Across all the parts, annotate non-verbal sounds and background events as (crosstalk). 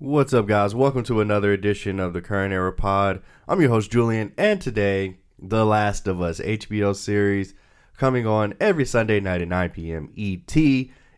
What's up, guys? Welcome to another edition of the Current Era Pod. I'm your host, Julian, and today, The Last of Us HBO series coming on every Sunday night at 9 p.m. ET.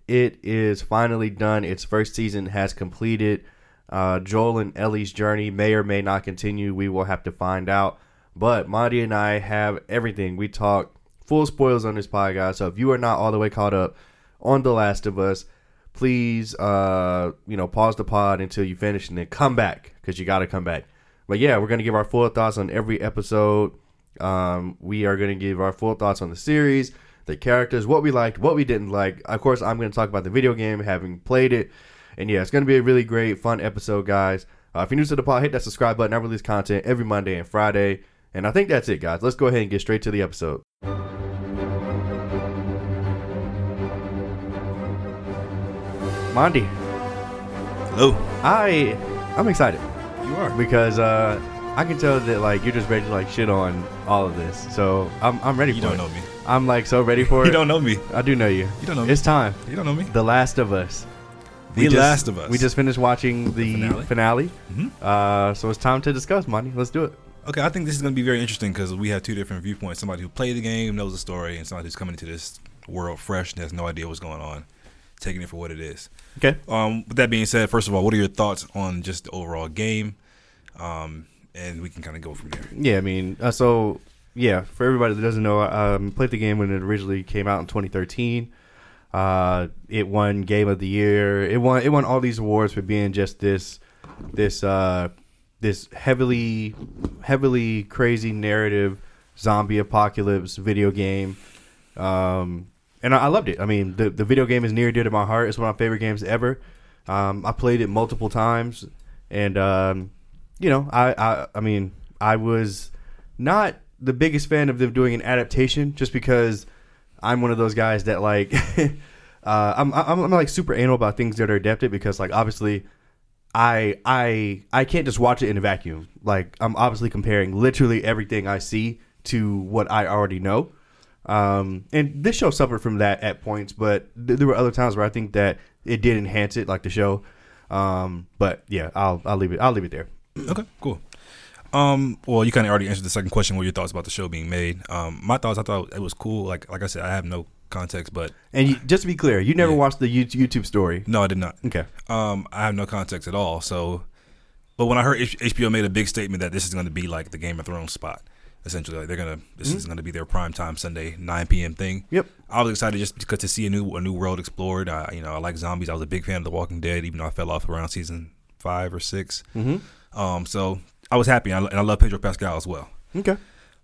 It is finally done. Its first season has completed. Uh, Joel and Ellie's journey may or may not continue. We will have to find out. But Monty and I have everything. We talk full spoilers on this podcast. So if you are not all the way caught up on The Last of Us, please uh you know pause the pod until you finish and then come back because you got to come back. But yeah we're gonna give our full thoughts on every episode. Um we are gonna give our full thoughts on the series the characters what we liked what we didn't like. Of course i'm gonna talk about the video game having played it. And yeah it's gonna be a really great fun episode guys. Uh, if you're new to the pod hit that subscribe button. I release content every monday and friday. And i think that's it guys. Let's go ahead and get straight to the episode Monty, Hello. I I'm excited You are. because uh, I can tell that like you're just ready to like shit on all of this. So I'm I'm ready for You for don't it. know me. I'm like so ready for (laughs) it. You don't know me. I do know you. You don't know me. It's time. You don't know me. The Last of Us. The just- Last of Us. We just finished watching the, finale. finale. Mhm. Uh, so it's time to discuss, Monty. Let's do it. Okay, I think this is going to be very interesting because we have two different viewpoints. Somebody who played the game, knows the story, and somebody who's coming into this world fresh and has no idea what's going on, taking it for what it is. Okay. Um, with that being said, first of all, what are your thoughts on just the overall game? Um, and we can kind of go from there. Yeah, I mean, uh, so yeah, for everybody that doesn't know, I um, played the game when it originally came out in 2013. Uh, it won Game of the Year. It won. It won all these awards for being just this, this, uh, this heavily, heavily crazy narrative zombie apocalypse video game. Um, and I, I loved it. I mean, the the video game is near dear to my heart. It's one of my favorite games ever. Um, I played it multiple times, and um, you know, I, I I mean, I was not the biggest fan of them doing an adaptation, just because I'm one of those guys that like, (laughs) uh, I'm, I'm I'm like super anal about things that are adapted because like obviously. I I I can't just watch it in a vacuum. Like I'm obviously comparing literally everything I see to what I already know. Um, and this show suffered from that at points, but th- there were other times where I think that it did enhance it, like the show. Um, but yeah, I'll I'll leave it I'll leave it there. (clears throat) Okay, cool. Um, well, you kind of already answered the second question. What your thoughts about the show being made? Um, my thoughts, I thought it was cool. Like, like I said, I have no context, but And you, just to be clear, you never Yeah. watched the YouTube story. no, I did not. Okay. Um, I have no context at all. So, but when I heard H- HBO made a big statement that this is going to be like the Game of Thrones spot, essentially, like they're gonna this is going to be their prime time Sunday 9 p.m. thing. Yep. I was excited just because to see a new a new world explored. I, you know, I like zombies. I was a big fan of The Walking Dead, even though I fell off around season five or 6 Mm-hmm. Um, so I was happy, and I, and I love Pedro Pascal as well. Okay.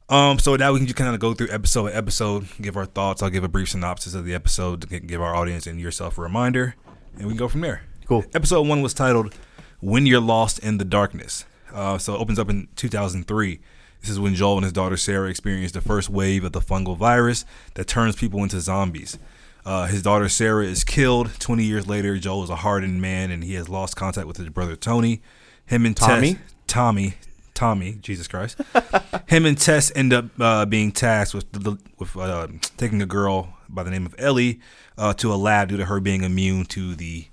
Um, so now we can just kind of go through episode by episode, give our thoughts. I'll give a brief synopsis of the episode to give our audience and yourself a reminder, and we can go from there. Cool. Episode one was titled "When You're Lost in the Darkness." Uh, so it opens up in 2003. This is when Joel and his daughter Sarah experience the first wave of the fungal virus that turns people into zombies. Uh, his daughter Sarah is killed. 20 years later, Joel is a hardened man and he has lost contact with his brother Tony. Him and Tommy? Tess, Tommy, Tommy, Jesus Christ. (laughs) Him and Tess end up uh, being tasked with the, with uh, taking a girl by the name of Ellie uh, to a lab due to her being immune to the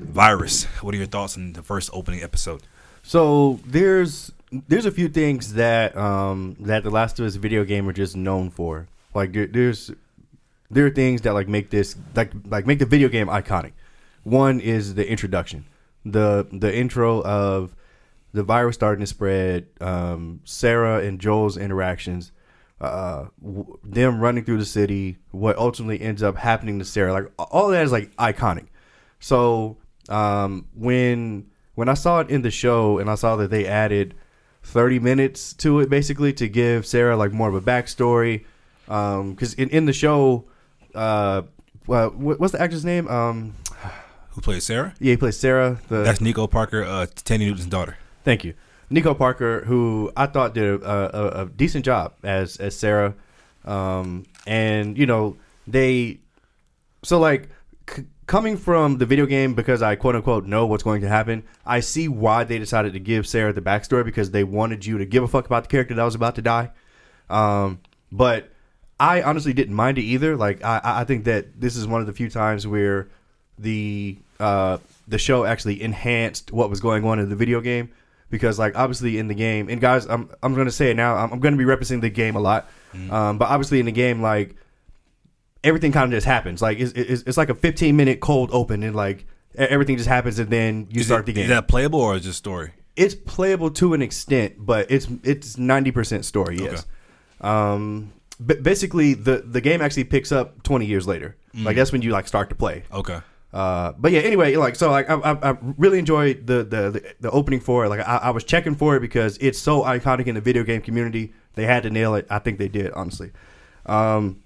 virus. What are your thoughts on the first opening episode? So there's there's a few things that um that the Last of Us video game are just known for. Like there, there's there are things that like make this like like make the video game iconic. One is the introduction, the the intro of the virus starting to spread. Um, Sarah and Joel's interactions, uh, w- them running through the city. What ultimately ends up happening to Sarah, like all that is like iconic. So um, when when I saw it in the show and I saw that they added 30 minutes to it basically to give Sarah like more of a backstory, Um, because in, in the show, uh, well, what- what's the actor's name? Um, (sighs) Who plays Sarah? yeah, he plays Sarah. The That's Nico Parker, uh, Thandie Newton's daughter. Thank you, Nico Parker, who I thought did a, a, a decent job as as Sarah, um, and you know they, so like c- coming from the video game because I quote unquote know what's going to happen. I see why they decided to give Sarah the backstory because they wanted you to give a fuck about the character that was about to die. Um, but I honestly didn't mind it either. Like I, I think that this is one of the few times where the uh, the show actually enhanced what was going on in the video game because like obviously in the game and guys I'm I'm gonna say it now I'm, I'm gonna be representing the game a lot, um, but obviously in the game like everything kind of just happens like it's, it's, it's like a 15 minute cold open and like everything just happens and then you Is, start it, the game is that playable or is just story? it's playable to an extent, but it's it's ninety percent story. Yes. Um, but basically, the the game actually picks up twenty years later. Like that's when you like start to play. Okay. Uh, but yeah, anyway, like so, like I, I, I really enjoyed the, the the the opening for it. Like I, I was checking for it because it's so iconic in the video game community. They had to nail it. I think they did, honestly. Um,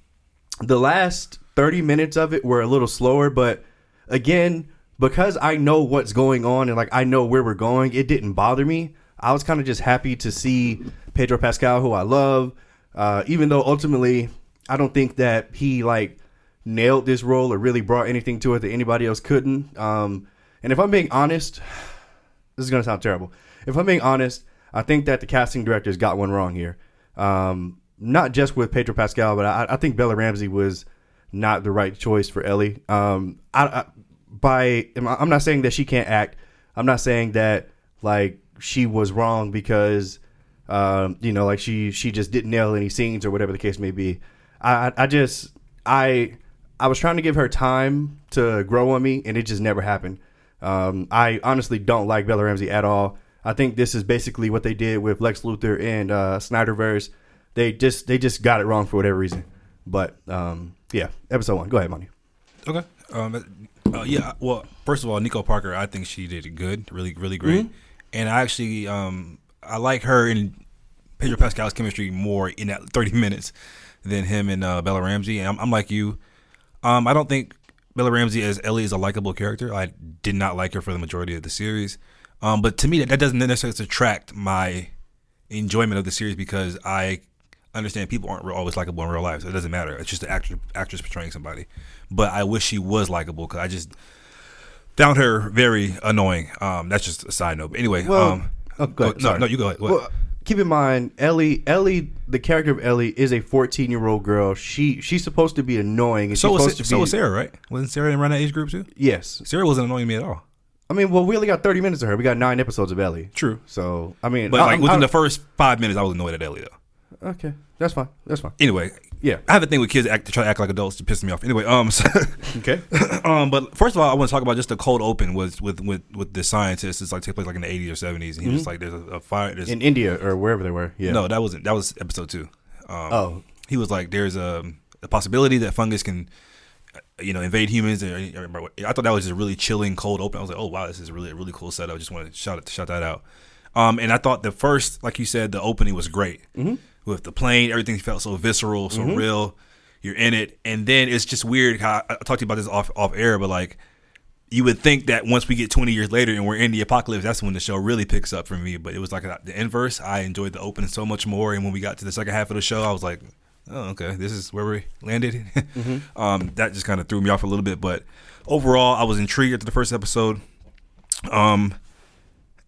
the last thirty minutes of it were a little slower, but again, because I know what's going on and like I know where we're going, it didn't bother me. I was kind of just happy to see Pedro Pascal, who I love, uh, even though ultimately I don't think that he like nailed this role or really brought anything to it that anybody else couldn't. Um, and if I'm being honest, (sighs) this is gonna sound terrible. If I'm being honest, I think that the casting directors got one wrong here. Um, not just with Pedro Pascal, but I, I think Bella Ramsey was not the right choice for Ellie. Um, I, I by I'm not saying that she can't act. I'm not saying that like she was wrong because um, you know like she she just didn't nail any scenes or whatever the case may be. I I- just I I was trying to give her time to grow on me and it just never happened. Um, I honestly don't like Bella Ramsey at all. I think this is basically what they did with Lex Luthor and uh, Snyderverse. They just they just got it wrong for whatever reason. But um, yeah, episode one. Go ahead, Monty. Okay. Um, uh, yeah. Well, first of all, Nico Parker, I think she did good, really, really great. Mm-hmm. And I actually, um, I like her and Pedro Pascal's chemistry more in that (laughs) 30 minutes than him and uh, Bella Ramsey. And I'm, I'm like you. Um, I don't think Bella Ramsey as Ellie is a likable character. I did not like her for the majority of the series. Um, but to me, that, that doesn't necessarily subtract my enjoyment of the series because I understand people aren't always likable in real life, so it doesn't matter. It's just the actor actress portraying somebody. But I wish she was likable because I just found her very annoying. Um, that's just a side note. But anyway, Well, um, oh, go ahead. no, no, you go ahead. What? Well, keep in mind, Ellie, Ellie, the character of Ellie is a 14 year old girl. She she's supposed to be annoying. And so was so be, was Sarah, right? Wasn't Sarah in around that age group too? Yes, Sarah wasn't annoying me at all. I mean, well, we only got 30 minutes of her. We got nine episodes of Ellie. True. So I mean, But I- like within I'm- the first five minutes, I was annoyed at Ellie though. Okay, that's fine. That's fine. Anyway, Yeah. I have a thing with kids that act to try to act like adults to piss me off. Anyway, um, (laughs) so, Okay. (laughs) um, but first of all, I want to talk about just the cold open was with with with the scientists. It's like take place like in the 80s or 70s, and he was like, "There's a, a fire." There's, In India or wherever they were. Yeah. No, that wasn't. That was episode two. Um, Oh. he was like, "There's a, a possibility that fungus can, uh, you know, invade humans." And I thought that was just a really chilling, cold open. I was like, "Oh wow, this is really a really cool setup." I just want to shout it, shout that out. Um, and I thought the first, like you said, the opening was great with the plane. Everything felt so visceral, so real. You're in it, and then it's just weird how I, I talked to you about this off off air, but like you would think that once we get 20 years later and we're in the apocalypse, that's when the show really picks up for me. But it was like the inverse. I enjoyed the opening so much more, and when we got to the second half of the show, I was like, "Oh, okay, this is where we landed." (laughs) um, that just kind of threw me off a little bit, but overall, I was intrigued after the first episode. Um,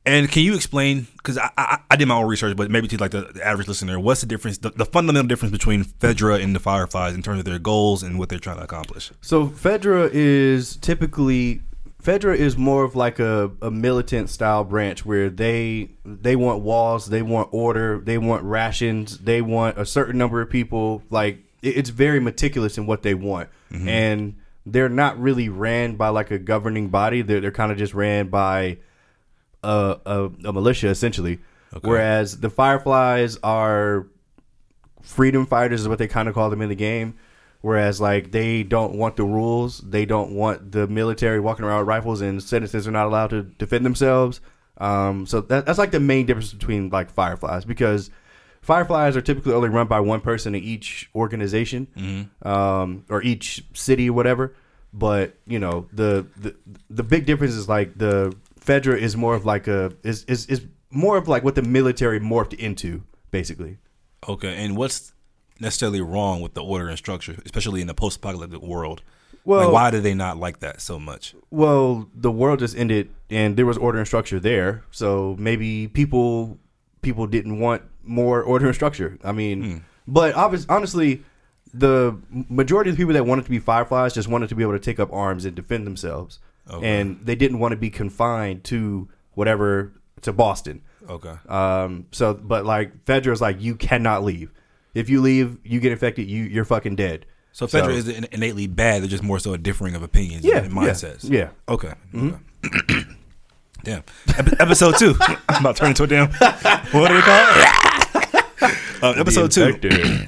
and can you explain? Because I, I I did my own research, but maybe to like the, the average listener, what's the difference, the, the fundamental difference between Fedra and the Fireflies in terms of their goals and what they're trying to accomplish? So Fedra is typically Fedra is more of like a, a militant style branch where they they want walls, they want order, they want rations, they want a certain number of people. Like it- it's very meticulous in what they want, mm-hmm. and they're not really ran by like a governing body. They're they're kind of just ran by a, a, a militia essentially. Whereas the Fireflies are freedom fighters is what they kind of call them in the game. Whereas like they don't want the rules, they don't want the military walking around with rifles, and citizens are not allowed to defend themselves. Um, so that, that's like the main difference between like fireflies because fireflies are typically only run by one person in each organization um, or each city or whatever. But you know the, the the big difference is like the Fedra is more of like a is is, is more of like what the military morphed into basically. Okay, and what's necessarily wrong with the order and structure, especially in the post-apocalyptic world? Well- like, why do they not like that so much? Well, the world just ended, and there was order and structure there. So maybe people people didn't want more order and structure. I mean, hmm. but obviously, honestly, the majority of the people that wanted to be fireflies just wanted to be able to take up arms and defend themselves. Okay. and they didn't want to be confined to whatever to Boston. Okay. Um, so, but like Fedra is like, you cannot leave. If you leave, you get infected. You you're fucking dead. So Fedra isn't innately bad. They're just more so a differing of opinions Yeah, and yeah, mindsets. yeah. Okay. okay. (clears throat) damn. Ep- episode two. (laughs) I'm about to turn into a damn. (laughs) What do we call it? (laughs) Uh, episode two.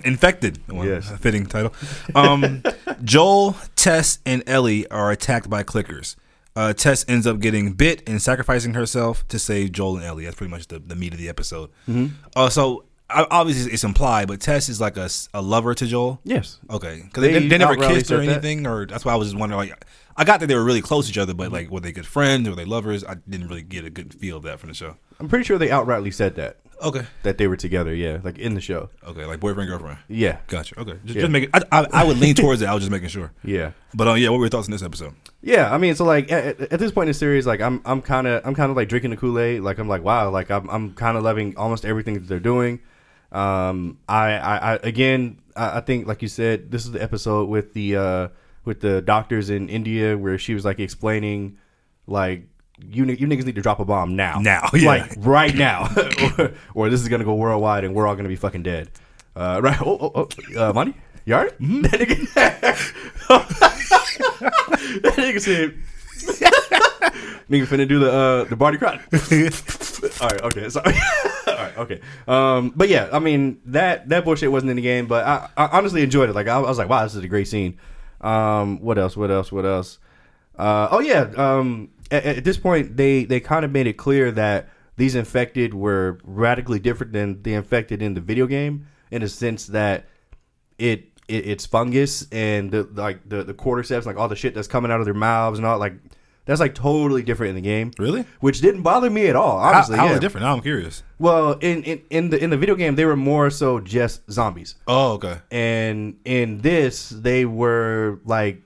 Infected. (clears throat) Well, Yes. fitting title. Um, Joel, Tess, and Ellie are attacked by clickers. Uh, Tess ends up getting bit and sacrificing herself to save Joel and Ellie. That's pretty much the, the meat of the episode. Mm-hmm. Uh, so obviously it's implied, but Tess is like a, a lover to Joel. Yes. Okay, because They they, they never kissed or said that. anything, or that's why I was just wondering. Like, I got that they were really close to each other, but like, were they good friends? Or were they lovers? I didn't really get a good feel of that from the show. I'm pretty sure they outrightly said that Okay, that they were together. Yeah, like in the show. okay, like boyfriend girlfriend. Yeah. Gotcha. Okay, just, Yeah. just make it. I, I, I would lean towards it. I was just making sure. (laughs) Yeah. But uh, yeah, what were your thoughts on this episode? Yeah, I mean, so like at, at this point in the series, like I'm I'm kind of I'm kind of like drinking the Kool Aid. Like I'm like, wow, like I'm I'm kind of loving almost everything that they're doing. Um, I I, I again, I, I think like you said, this is the episode with the uh with the doctors in India where she was like explaining, like you you niggas need to drop a bomb now, Now, (laughs) yeah. like right now, or, (laughs) or this is gonna go worldwide and we're all gonna be fucking dead. Uh, right? Oh, oh, oh uh, Monty. You alright? (laughs) That nigga, that nigga said, nigga finna do the uh, the body crowd. All right, okay, sorry. All right, okay. Um, but yeah, I mean that that bullshit wasn't in the game, but I, I honestly enjoyed it. Like I, I was like, wow, this is a great scene. Um, what else? What else? What else? Uh, oh yeah. Um, at, at this point, they they kind of made it clear that these infected were radically different than the infected in the video game, in a sense that it, it it's fungus and the like the the cordyceps, like all the shit that's coming out of their mouths and all like that's like totally different in the game. Really? Which didn't bother me at all. How, Honestly, how yeah. different? Now I'm curious. Well, in, in in the in the video game, they were more so just zombies, Oh, okay. and in this, they were like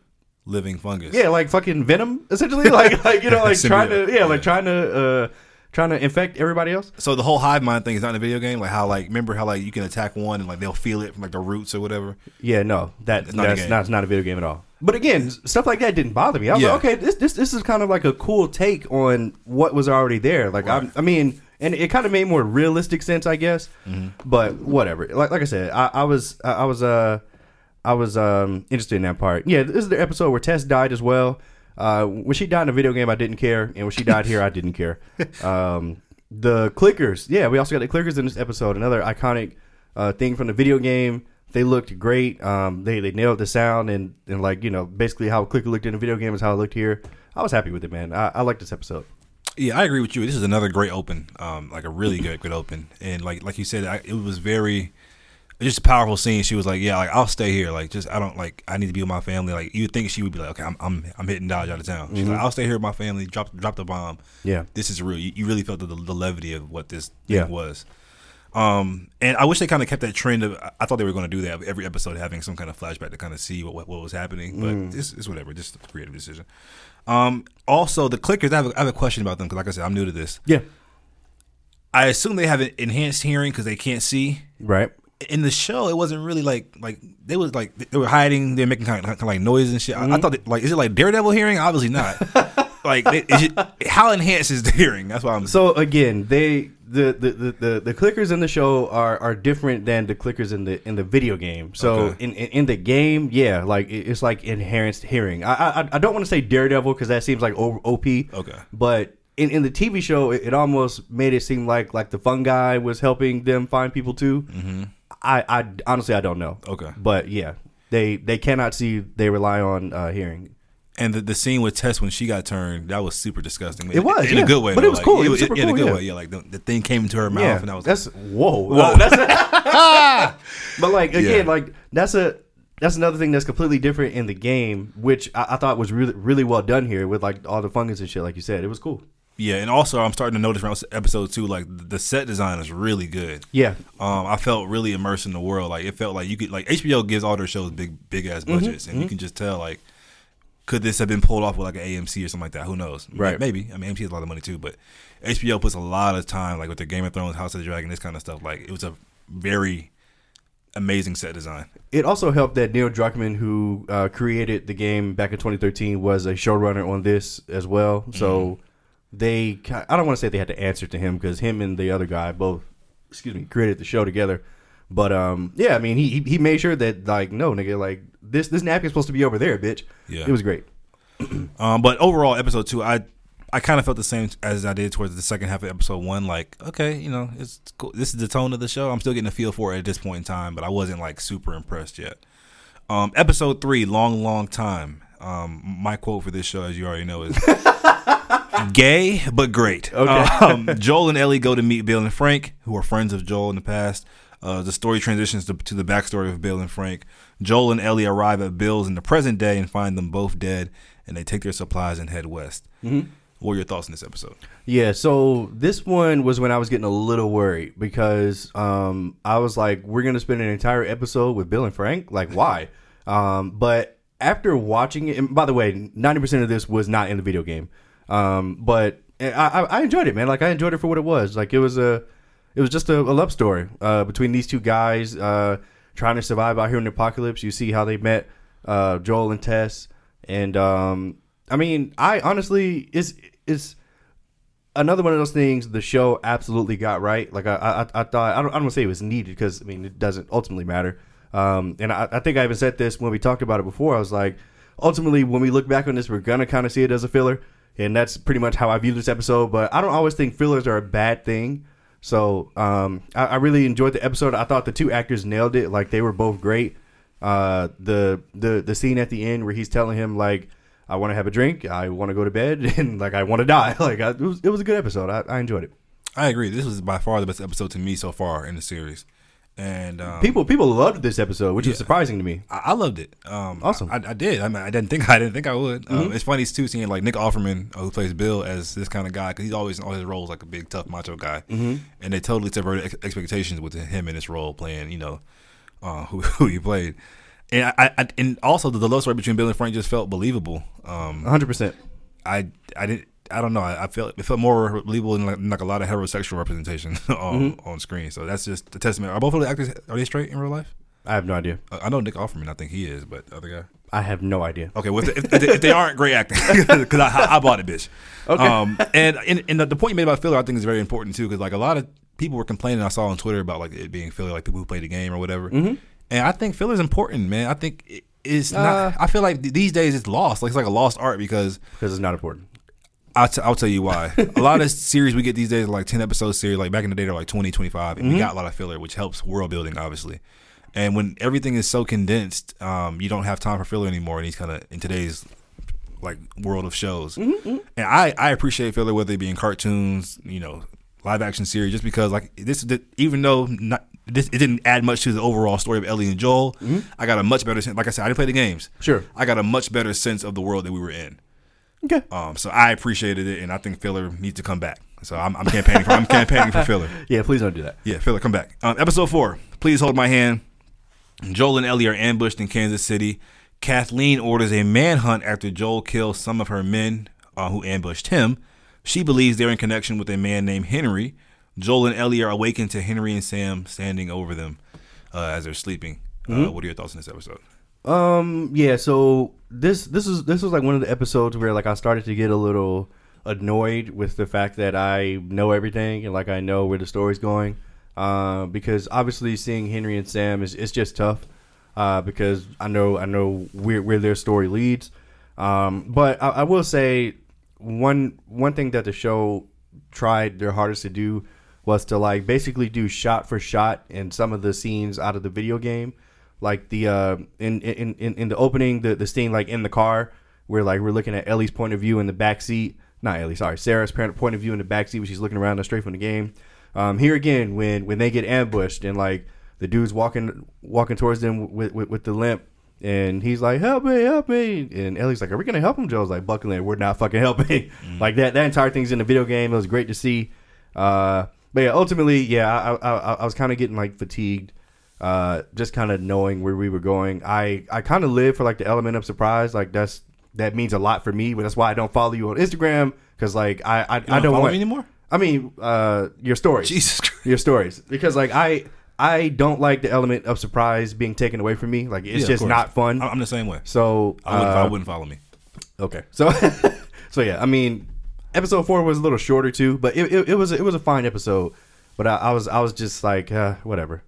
Living fungus. yeah, like fucking venom, essentially, (laughs) like like you know, like trying to yeah, like trying to uh trying to infect everybody else. So the whole hive mind thing is not in the video game. Like how like remember how like you can attack one and like they'll feel it from like the roots or whatever. Yeah, no, that It's not a that's game. not not a video game at all. But again, stuff like that didn't bother me. I was Yeah. like, okay, this this this is kind of like a cool take on what was already there. Like. I'm, I mean, and it kind of made more realistic sense, I guess. Mm-hmm. But whatever. Like like I said, I, I was I, I was uh I was um interested in that part. Yeah, this is the episode where Tess died as well. Uh, when she died in the video game, I didn't care, and when she died here, I didn't care. (laughs) Um, the clickers, yeah, we also got the clickers in this episode. Another iconic uh, thing from the video game. They looked great. Um, they they nailed the sound and and like you know basically how a clicker looked in the video game is how it looked here. I was happy with it, man. I, I like this episode. Yeah, I agree with you. This is another great open, um, like a really good good open, and like like you said, I, it was very just a powerful scene. She was like, "Yeah, like I'll stay here. Like just I don't like I need to be with my family. Like you think she would be like, okay, I'm I'm, I'm hitting Dodge out of town. She's like, I'll stay here with my family. Drop drop the bomb. Yeah. this is real. You, you really felt the, the levity of what this Yeah. thing was. Um, and I wish they kind of kept that trend of. I thought they were going to do that every episode, having some kind of flashback to kind of see what what, what was happening. But this is whatever, just a creative decision. Um, also the clickers. I have a, I have a question about them because, like I said, I'm new to this. Yeah. I assume they have an enhanced hearing because they can't see. Right. In the show, it wasn't really like like they was like they were hiding. They're making kind of, kind of like noise and shit. I, I thought like is it like Daredevil hearing? Obviously not. (laughs) like they, is it, how enhanced is the hearing? That's why I'm. So again, they the the, the, the, the clickers in the show are, are different than the clickers in the in the video game. So Okay. in, in in the game, yeah, like it's like enhanced hearing. I I, I don't want to say Daredevil because that seems like OP. Okay. But in, in the TV show, it, it almost made it seem like like the fungi was helping them find people too. Mm-hmm. I, I honestly I don't know. Okay. But yeah, they they cannot see. They rely on uh, hearing. And the, the scene with Tess when she got turned, that was super disgusting. It was, in yeah. a good way, But it was Like, cool. It was super in a good yeah. way. Yeah, like the, the thing came into her mouth, Yeah, and I was that's whoa. Whoa. That's (laughs) but like again, like that's a that's another thing that's completely different in the game, which I, I thought was really really well done here with like all the fungus and shit. Like you said, it was cool. Yeah. And also, I'm starting to notice around episode two, like the set design is really good. Yeah, Um, I felt really immersed in the world. Like it felt like you could like HBO gives all their shows big big ass Mm-hmm, budgets, and you can just tell like could this have been pulled off with like an AMC or something like that? Who knows? Right. Maybe. I mean, AMC has a lot of money too, but HBO puts a lot of time like with their Game of Thrones, House of the Dragon, this kind of stuff. Like it was a very amazing set design. It also helped that Neil Druckmann, who uh, created the game back in 2013, was a showrunner on this as well. So they, I don't want to say they had to answer to him because him and the other guy both, excuse me, created the show together. But um, yeah, I mean, he he- made sure that like, no, nigga, like this this napkin's supposed to be over there, bitch. Yeah. it was great. (clears throat) Um, but overall, episode two, I I kind of felt the same as I did towards the second half of episode one. Like, okay, you know, it's cool. This is the tone of the show. I'm still getting a feel for it at this point in time, but I wasn't like super impressed yet. Um, episode three, long, long time. Um, my quote for this show, as you already know, is (laughs) gay but great. Okay. (laughs) Um, Joel and Ellie go to meet Bill and Frank, who are friends of Joel in the past. Uh, the story transitions to, to the backstory of Bill and Frank. Joel and Ellie arrive at Bill's in the present day and find them both dead, and they take their supplies and head west. Mm-hmm. What are your thoughts on this episode? Yeah, so this one was when I was getting a little worried because um, I was like, we're gonna spend an entire episode with Bill and Frank. Like, why? (laughs) um, but after watching it, and by the way, ninety percent of this was not in the video game. Um, but I, I, enjoyed it, man. Like, I enjoyed it for what it was. Like, it was a, it was just a, a love story uh, between these two guys uh, trying to survive out here in the apocalypse. You see how they met, uh, Joel and Tess, and um, I mean, I honestly is is another one of those things the show absolutely got right. Like I, I, I thought I don't, I don't want to say it was needed because I mean it doesn't ultimately matter. Um, and I, I think I even said this when we talked about it before. I was like, ultimately when we look back on this, we're gonna kind of see it as a filler, and that's pretty much how I view this episode. But I don't always think fillers are a bad thing. So um, I, I really enjoyed the episode. I thought the two actors nailed it. Like they were both great. Uh, the the the scene at the end where he's telling him like. I want to have a drink. I want to go to bed, (laughs) and like I want to die. (laughs) Like I, it was, it was a good episode. I, I enjoyed it. I agree. This was by far the best episode to me so far in the series, and um, People people loved this episode, which Yeah. was surprising to me. I, I loved it. Um, Awesome. I, I did. I mean, I didn't think (laughs) I didn't think I would. Um, it's funny too seeing like Nick Offerman, uh, who plays Bill, as this kind of guy because he's always in all his roles like a big tough macho guy, mm-hmm. and they totally subverted ex- expectations with him in this role playing. You know, uh, who (laughs) who he played. And I, I and also the, the love story between Bill and Frank just felt believable. Um, 100. percent I I didn't I don't know I, I felt it felt more believable than like, like a lot of heterosexual representation (laughs) on on screen. So that's just a testament. Are both of the actors are they straight in real life? I have no idea. Uh, I know Nick Offerman. I think he is, but the other guy. I have no idea. Okay, well, if, if, if they aren't great acting, (laughs) because I, I bought it, bitch. Okay. Um, and and, and the, the point you made about filler, I think, is very important too, because like a lot of people were complaining. I saw on Twitter about like it being filler, like people who play the game or whatever. Mm-hmm. And I think filler is important, man. I think it is Uh, not. I feel like th- these days it's lost. Like it's like a lost art because Because it's not important. I'll, t- I'll tell you why. a lot of series we get these days are like 10 episode series. Like back in the day, they're like 20, 25. And Mm-hmm. we got a lot of filler, which helps world building, obviously. And when everything is so condensed, um, you don't have time for filler anymore in these kind of, in today's like world of shows. Mm-hmm, And I, I appreciate filler, whether it be in cartoons, you know, live action series, just because like this, th- even though not, this, it didn't add much to the overall story of Ellie and Joel, I got a much better sense. Like I said, I didn't play the games. Mm-hmm. Sure. I got a much better sense of the world that we were in. Okay. Um, so I appreciated it, and I think filler needs to come back. So I'm, I'm campaigning for I'm campaigning for filler. (laughs) Yeah, please don't do that. Yeah, filler, come back. Um, episode four. Please hold my hand. Joel and Ellie are ambushed in Kansas City. Kathleen orders a manhunt after Joel kills some of her men uh, who ambushed him. She believes they're in connection with a man named Henry. Joel and Ellie are awakened to Henry and Sam standing over them uh, as they're sleeping. Uh, what are your thoughts on this episode? Um. Yeah. So this this is this was like one of the episodes where like I started to get a little annoyed with the fact that I know everything and like I know where the story's going. Uh, because obviously seeing Henry and Sam is it's just tough. Uh, because I know I know where where their story leads. Um, but I, I will say one one thing that the show tried their hardest to do was to like basically do shot for shot in some of the scenes out of the video game like the uh in in in, in the opening the the scene like in the car where like we're looking at Ellie's point of view in the back seat. Not Ellie sorry Sarah's parent point of view in the back seat when she's looking around straight from the game. Um here again when when they get ambushed and like the dude's walking walking towards them with with, with the limp and he's like help me help me. And Ellie's like are we gonna help him? Joe's like buckling we're not fucking helping. (laughs) Like that that entire thing's in the video game. It was great to see. Uh but yeah ultimately yeah I I, I, I was kind of getting like fatigued uh, just kind of knowing where we were going. I, I kind of live for like the element of surprise. Like that's that means a lot for me. But that's why I don't follow you on Instagram because like I I, I don't follow want me anymore? I mean, uh, your stories. Jesus Christ. Your stories because like I I don't like the element of surprise being taken away from me. Like it's Yeah, just course. not fun. I- I'm the same way. so I wouldn't, I uh, wouldn't follow me. Okay, so (laughs) so yeah, I mean, episode four was a little shorter too, but it, it, it was it was a fine episode. But I, I was I was just like uh, whatever.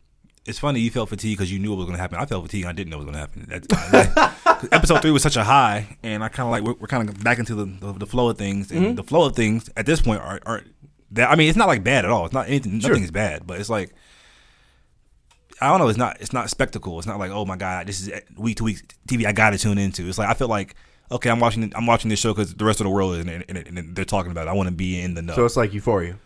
It's funny you felt fatigued because you knew it was going to happen. I felt fatigued. and I didn't know it was going to happen. That's, (laughs) episode three was such a high, and I kind of like we're, we're kind of back into the, the, the flow of things. And mm-hmm. the flow of things at this point are, are that I mean, it's not like bad at all. It's not anything. Sure. Nothing's bad, but it's like I don't know. It's not. It's not spectacle. It's not like oh my god, this is week to week TV. I got to tune into. It's like I feel like okay, I'm watching. I'm watching this show because the rest of the world is and, and, and they're talking about it. I want to be in the know. So it's like Euphoria.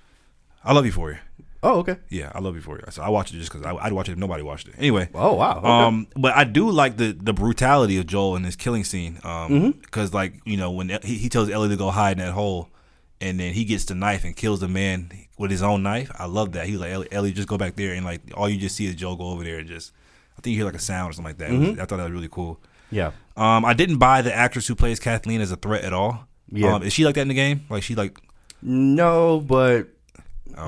I love Euphoria. Oh okay. Yeah, I love Euphoria. So I watched it just because I'd watch it if nobody watched it. Anyway. Oh wow. Okay. Um, but I do like the the brutality of Joel in this killing scene. Um, Mm-hmm. because like you know when he, he tells Ellie to go hide in that hole, and then he gets the knife and kills the man with his own knife. I love that. He was like Ellie, Ellie, just go back there, and like all you just see is Joel go over there and just. I think you hear like a sound or something like that. Mm-hmm. I thought that was really cool. yeah. Um, I didn't buy the actress who plays Kathleen as a threat at all. Yeah. Um, is she like that in the game? Like she like No, but I don't know.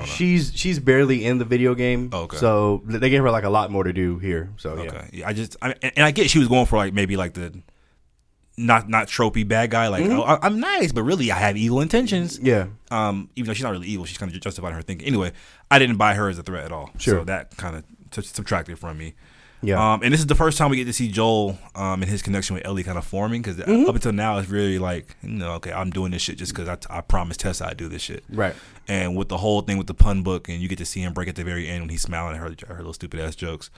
She's she's barely in the video game. Oh, okay. So they gave her like a lot more to do here. So yeah. Okay. Yeah, I just I, and I get she was going for like maybe like the not not tropey bad guy. Like Mm-hmm. oh, I, I'm nice, but really I have evil intentions. Yeah. Um, even though she's not really evil, she's kind of justifying her thinking. Anyway, I didn't buy her as a threat at all. Sure. So that kind of t- subtracted from me. Yeah. Um, and this is the first time we get to see Joel um, and his connection with Ellie kind of forming because Mm-hmm. up until now it's really like you know okay I'm doing this shit just because I, I promised Tessa I'd do this shit. right. And with the whole thing with the pun book, and you get to see him break at the very end when he's smiling at her, her little stupid ass jokes.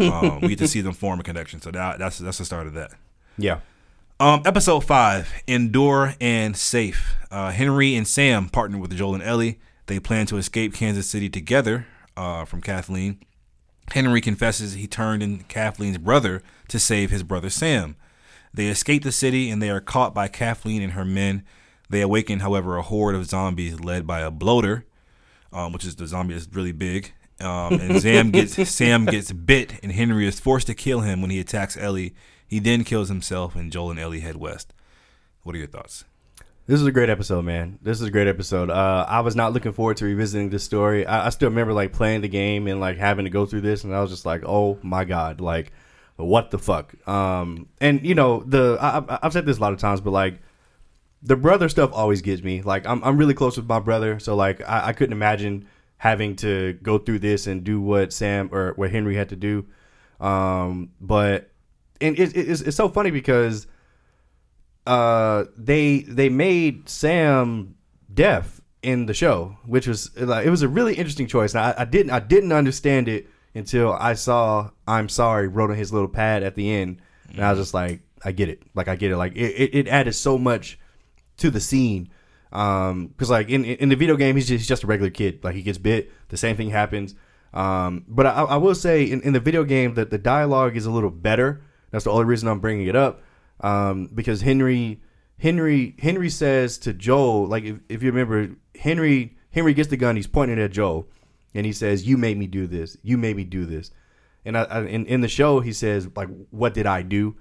um, we get to see them form a connection. So that, that's that's the start of that. Yeah. Um, episode five: Endure and Safe. Uh, Henry and Sam partner with Joel and Ellie. They plan to escape Kansas City together uh, from Kathleen. Henry confesses he turned in Kathleen's brother to save his brother Sam. They escape the city and they are caught by Kathleen and her men. They awaken, however, a horde of zombies led by a bloater, um, which is the zombie that's really big. Um, and Sam (laughs) gets Sam gets bit, and Henry is forced to kill him when he attacks Ellie. He then kills himself, and Joel and Ellie head west. What are your thoughts? This is a great episode, man. This is a great episode. Uh, I was not looking forward to revisiting this story. I, I still remember like playing the game and like having to go through this, and I was just like, "Oh my god!" Like, what the fuck? Um, and you know, the I, I've said this a lot of times, but like, the brother stuff always gets me. Like, I'm I'm really close with my brother, so like, I, I couldn't imagine having to go through this and do what Sam or what Henry had to do. Um, but and it, it, it's, it's so funny because uh they they made Sam deaf in the show, which was like it was a really interesting choice. And I, I didn't I didn't understand it until I saw "I'm sorry" wrote on his little pad at the end, and I was just like, I get it. Like I get it. Like it, it, it added so much to the scene. Um, because like in in the video game, he's just, he's just a regular kid. Like he gets bit, the same thing happens. Um, but I, I will say in, in the video game that the dialogue is a little better. That's the only reason I'm bringing it up. Um, because Henry Henry Henry says to Joel, like if, if you remember, Henry Henry gets the gun, he's pointing at Joel, and he says, "You made me do this. You made me do this." And I, I in in the show, he says like, "What did I do?"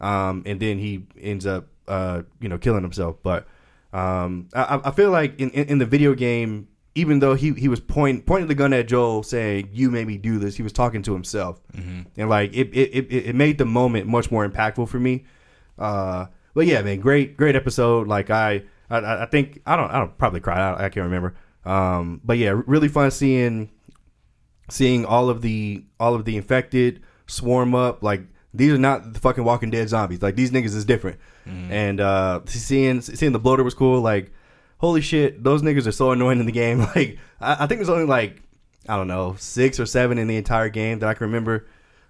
Um, and then he ends up uh, you know killing himself. But um, I, I feel like in, in, in the video game, even though he, he was point, pointing the gun at Joel, saying "You made me do this," he was talking to himself, and like it, it, it, it made the moment much more impactful for me. Uh, but yeah, man, great great episode. Like I I, I think I don't I don't probably cry. I, I can't remember. Um, but yeah, really fun seeing seeing all of the all of the infected swarm up. Like these are not the fucking walking dead zombies. Like these niggas is different. And uh seeing seeing the bloater was cool. Like holy shit those niggas are so annoying in the game. (laughs) Like i, I think there's only like i don't know six or seven in the entire game that i can remember.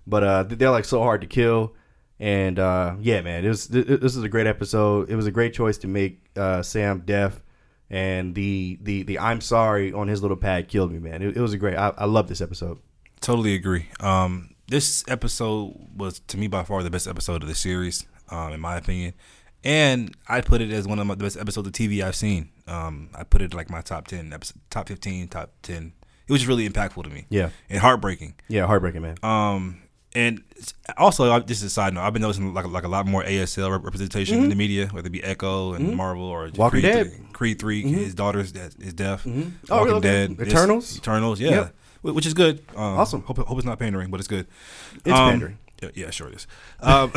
But uh they're like so hard to kill and uh yeah man it was th- this is a great episode it was a great choice to make uh sam deaf and the the the i'm sorry on his little pad killed me man it, it was a great i, I love this episode Totally agree. Um, this episode was to me by far the best episode of the series, um, in my opinion, and I put it as one of my, the best episodes of TV I've seen. Um, I put it like my top ten, episode, top fifteen, top ten. It was just really impactful to me. Yeah. and heartbreaking. Yeah, heartbreaking, man. Um, and also, I- is a side note, I've been noticing like like a lot more ASL rep- representation in the media, whether it be Echo and Marvel or Mm-hmm. Walking Creed Dead. 3, Creed 3 his daughter's is deaf. Oh, Walking really? Okay. Dead, this- Eternals? Eternals, yeah. Yep. which is good. Um, Awesome. Hope, hope it's not pandering, but it's good. It's Um, pandering. Yeah, yeah, sure it is. Um,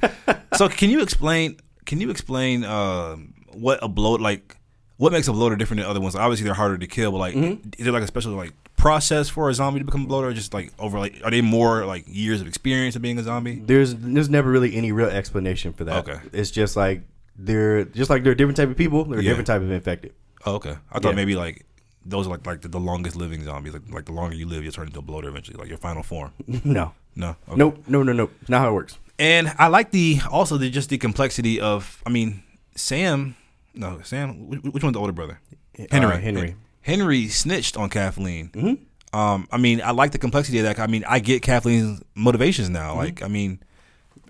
(laughs) so can you explain? Can you explain um, what a bloat like? What makes a bloater different than other ones? Obviously, they're harder to kill, but like, Mm-hmm. is there like a special like process for a zombie to become a bloater? Or just like over like, are they more like years of experience of being a zombie? There's there's never really any real explanation for that. Okay. It's just like they're just like they're a different type of people. They're a Yeah. different type of infected. Oh, okay. I thought Yeah. maybe like those are like like the, the longest living zombies. Like like the longer you live, you'll turn into a bloater eventually, like your final form. (laughs) no. No. Okay. Nope. No. No. No. Not how it works. And I like the also the just the complexity of. I mean, Sam. No, Sam. wh- Which one's the older brother? Henry. Uh, Henry. Henry snitched on Kathleen. Mm-hmm. Um, I mean, I like the complexity of that. I mean, I get Kathleen's motivations now. Like, I mean,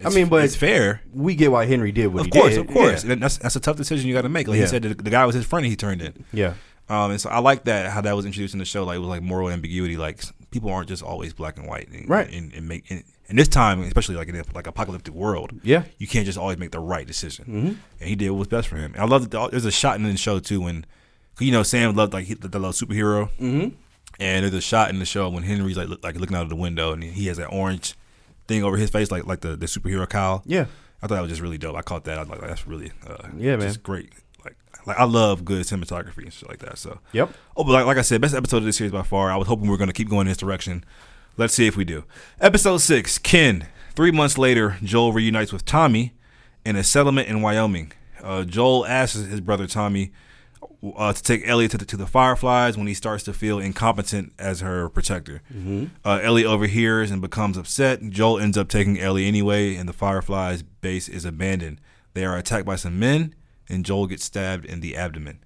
I mean, but- it's fair. We get why Henry did what Of he course, did. of course. Yeah. And that's that's a tough decision you got to make. Like Yeah. he said, the, the guy was his friend. and He turned in. Yeah. Um, and so I like that how that was introduced in the show. Like it was like moral ambiguity. Like people aren't just always black and white. And, Right. And, and make and, and this time, especially like in a like apocalyptic world, Yeah. you can't just always make the right decision. Mm-hmm. And he did what was best for him. And I love that there's a shot in the show too when, you know, Sam loved like he, the, the little superhero. Mm-hmm. And there's a shot in the show when Henry's like look, like looking out of the window and he has that orange thing over his face, like like the, the superhero cowl. Yeah. I thought that was just really dope. I caught that. I was like, that's really uh, Yeah, man. just great. Like like I love good cinematography and shit like that. So Yep. Oh, but like, like I said, best episode of this series by far. I was hoping we were going to keep going in this direction. Let's see if we do. Episode six, Kin. Three months later, Joel reunites with Tommy in a settlement in Wyoming. Uh, Joel asks his brother Tommy uh, to take Ellie to the, to the Fireflies when he starts to feel incompetent as her protector. Uh, Ellie overhears and becomes upset. Joel ends up taking Ellie anyway, and the Fireflies base is abandoned. They are attacked by some men, and Joel gets stabbed in the abdomen.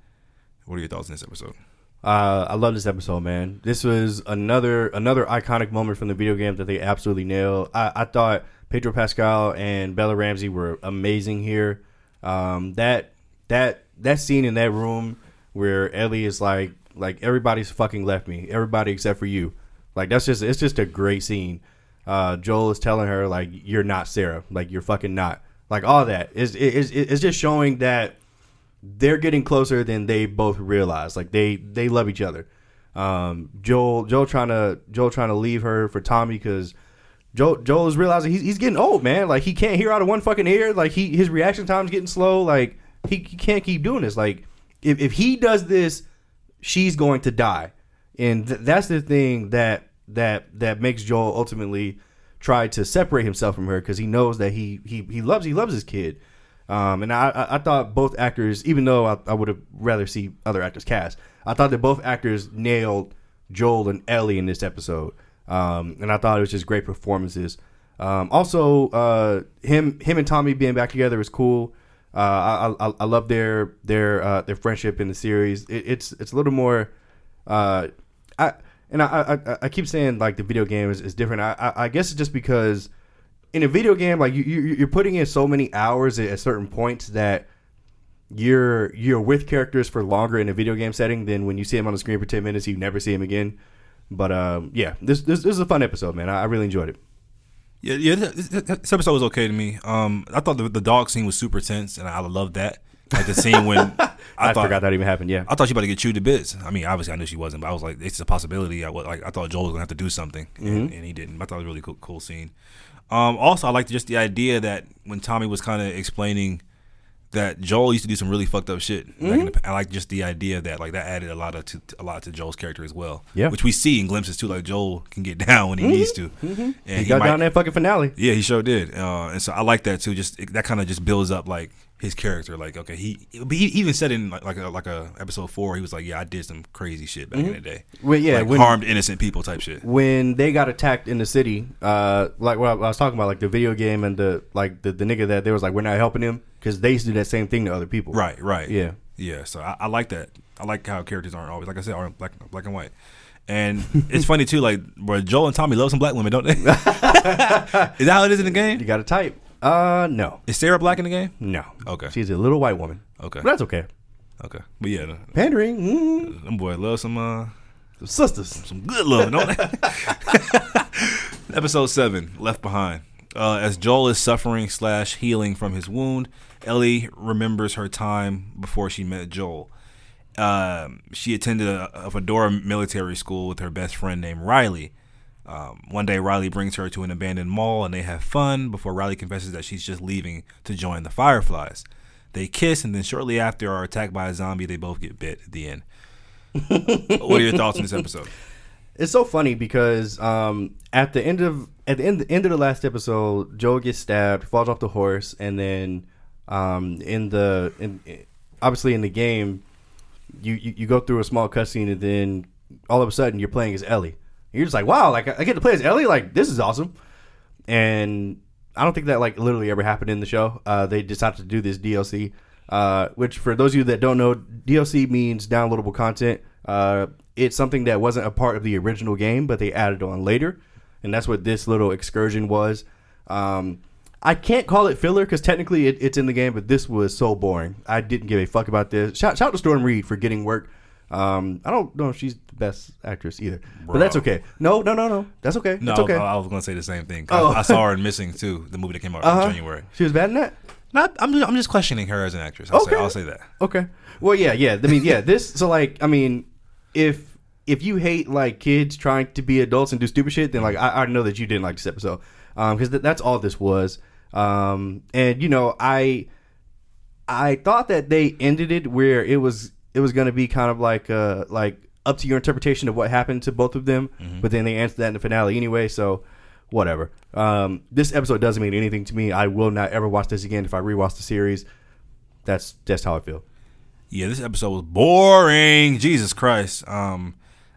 What are your thoughts on this episode? Uh, I love this episode, man. This was another another iconic moment from the video game that they absolutely nailed. I, I thought Pedro Pascal and Bella Ramsey were amazing here. Um, that that that scene in that room where Ellie is like like everybody's fucking left me, everybody except for you. Like that's just it's just a great scene. Uh, Joel is telling her like you're not Sarah, like you're fucking not. Like all that is is is just showing that they're getting closer than they both realize. Like they they love each other. Um, Joel Joel trying to Joel trying to leave her for Tommy because Joel Joel is realizing he's, he's getting old, man. Like he can't hear out of one fucking ear. Like he his reaction time's getting slow. Like he, he can't keep doing this. Like if if he does this, she's going to die, and th- that's the thing that that that makes Joel ultimately try to separate himself from her because he knows that he he he loves he loves his kid. Um, and I, I thought both actors, even though I, I would have rather see other actors cast, I thought that both actors nailed Joel and Ellie in this episode. Um, and I thought it was just great performances. Um, also, uh, him him and Tommy being back together was cool. Uh, I, I I love their their uh, their friendship in the series. It, it's it's a little more. Uh, I and I, I I keep saying like the video game is, is different. I, I I guess it's just because in a video game, like you, you you're putting in so many hours at, at certain points that you're you're with characters for longer in a video game setting than when you see them on the screen for ten minutes. You never see them again. But um, yeah, this, this this is a fun episode, man. I, I really enjoyed it. Yeah, yeah. This, episode was okay to me. Um, I thought the, the dog scene was super tense, and I loved that. Like the scene when (laughs) I, I, thought forgot that even happened. Yeah, I thought she about to get chewed to bits. I mean, obviously I knew she wasn't, but I was like, it's a possibility. I was like, I thought Joel was gonna have to do something, and, and he didn't. I thought it was a really cool, cool scene. Um, also, I liked just the idea that when Tommy was kind of explaining that Joel used to do some really fucked up shit. Back in the, I like just the idea of that like that added a lot of to, a lot to Joel's character as well. Yeah. which we see in glimpses too. Like Joel can get (laughs) down when he needs to, and he got might- down that fucking finale. yeah, he sure did, uh, and so I like that too. Just it, that kind of just builds up like his character. Like, okay, he he even said in like like a, like a episode four, he was like, yeah, I did some crazy shit back in the day. Well, yeah, like when- harmed innocent people type shit. when they got attacked in the city, uh, like what I was talking about, like the video game and the like the, the nigga that they was like, we're not helping him because they used to do that same thing to other people. Right, right. Yeah. yeah. So I, I like that. I like how characters aren't always like I said, aren't black black and white. And (laughs) it's funny too, like where Joel and Tommy love some black women, don't they? (laughs) is that how it is in the game? You got to type. Uh, no, Is Sarah black in the game? no. Okay. she's a little white woman. Okay, But that's okay. okay. But yeah, Pandering, mm, them boy love some uh, sisters. some good love, don't they? (laughs) Episode seven, Left Behind. Uh, as Joel is suffering slash healing from his wound, Ellie remembers her time before she met Joel. um, she attended a, a Fedra military school with her best friend named Riley. Um, one day, Riley brings her to an abandoned mall and they have fun before Riley confesses that she's just leaving to join the Fireflies. They kiss and then shortly after are attacked by a zombie. They both get bit at the end. (laughs) what are your thoughts on this episode? It's so funny because um, at the end of at the end, the end of the last episode, Joe gets stabbed, falls off the horse, and then um, in the in, obviously in the game, you, you you go through a small cutscene, and then all of a sudden you're playing as Ellie. You're just like, wow, like I get to play as Ellie, like this is awesome. And I don't think that like literally ever happened in the show. Uh, they decided to do this DLC, uh, which for those of you that don't know, DLC means downloadable content. Uh, it's something that wasn't a part of the original game, but they added on later, and that's what this little excursion was. Um, I can't call it filler because technically it, it's in the game, but this was so boring. I didn't give a fuck about this. Shout, shout out to Storm Reed for getting work. Um, I don't know if she's the best actress either, but that's okay. No, no, no, no. That's okay. No, That's okay. I, I was going to say the same thing. Oh. I, I saw her in Missing too, the movie that came out Uh-huh. in January. She was bad in that. Not, I'm, just, I'm just questioning her as an actress. I'll, Okay. say, I'll say that. Okay. Well, yeah, yeah. I mean, yeah. This. So, like, I mean, if if you hate like kids trying to be adults and do stupid shit, then like I, I know that you didn't like this episode, um, because th- that's all this was. Um, and you know, I I thought that they ended it where it was it was gonna be kind of like uh like up to your interpretation of what happened to both of them, but then they answered that in the finale anyway. So. Whatever. Um, this episode doesn't mean anything to me. I will not ever watch this again if I rewatch the series. That's just how I feel. Yeah, this episode was boring. Jesus Christ. Um,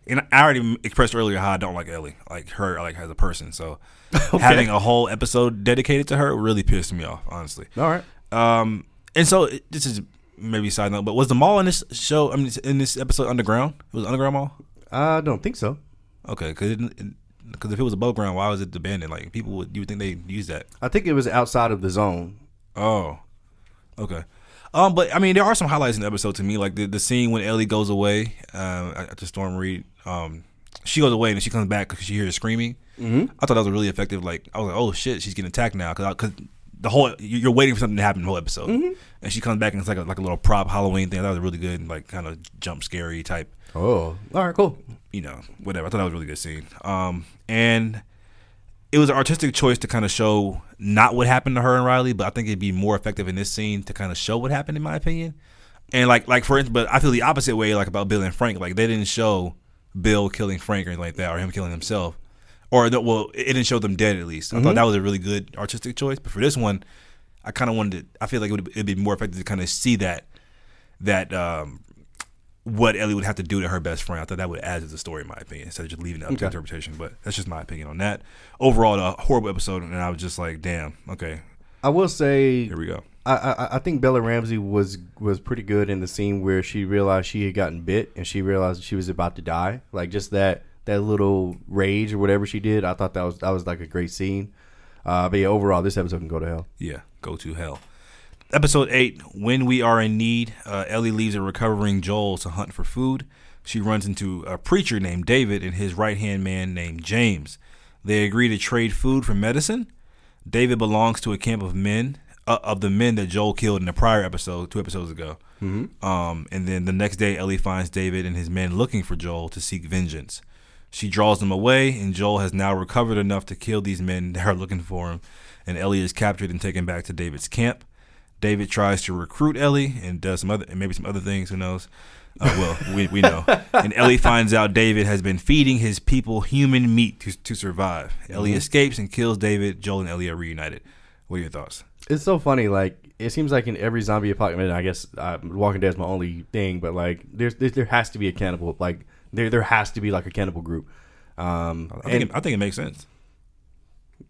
and I already expressed earlier how I don't like Ellie, like her, like as a person. So (laughs) having a whole episode dedicated to her really pissed me off, honestly. All right. Um, and so it- this is maybe a side note, but was the mall in this show? I mean, in this episode, underground? It was underground mall. I don't think so. Okay, because because if it was above ground, why was it abandoned? Like people would, you would think they use that. I think it was outside of the zone. Oh, okay. Um, but I mean, there are some highlights in the episode to me, like the, the scene when Ellie goes away uh, after Storm Reed. Um, she goes away and then she comes back because she hears screaming. Mm-hmm. I thought that was really effective. Like I was like, oh shit, she's getting attacked now because the whole you- you're waiting for something to happen the whole episode, and she comes back and it's like a, like a little prop Halloween thing. I thought that was really good, like kind of jump scary type Oh, all right, cool. you know, whatever. I thought that was a really good scene. Um, and it was an artistic choice to kind of show not what happened to her and Riley, but I think it'd be more effective in this scene to kind of show what happened, in my opinion. And like, like for instance, but I feel the opposite way, like about Bill and Frank. Like they didn't show Bill killing Frank or anything like that, or him killing himself, or the, well, it didn't show them dead at least. I thought that was a really good artistic choice. But for this one, I kind of wanted. To, I feel like it would it'd be more effective to kind of see that that um, what Ellie would have to do to her best friend. I thought that would add to the story, in my opinion, instead of just leaving it up to interpretation. But that's just my opinion on that. Overall, a horrible episode, and I was just like, damn, okay, I will say, here we go. I, I I think Bella Ramsey was was pretty good in the scene where she realized she had gotten bit and she realized she was about to die. Like just that that little rage or whatever she did. I thought that was that was like a great scene. Uh, but yeah, overall, this episode can go to hell. Yeah, go to hell. Episode 8 When We Are in Need, uh, Ellie leaves a recovering Joel to hunt for food. She runs into a preacher named David and his right hand man named James. They agree to trade food for medicine. David belongs to a camp of men, uh, of the men that Joel killed in the prior episode, two episodes ago. Um, and then the next day, Ellie finds David and his men looking for Joel to seek vengeance. She draws them away, and Joel has now recovered enough to kill these men that are looking for him. And Ellie is captured and taken back to David's camp. David tries to recruit Ellie and does some other, and maybe some other things. Who knows? Uh, well, we, we know. (laughs) And Ellie finds out David has been feeding his people human meat to, to survive. Ellie escapes and kills David. Joel and Ellie are reunited. What are your thoughts? It's so funny. Like it seems like in every zombie apocalypse, I guess uh, Walking Dead is my only thing, but like there's there, there has to be a cannibal. Like there there has to be like a cannibal group. Um, I and- it, I think it makes sense.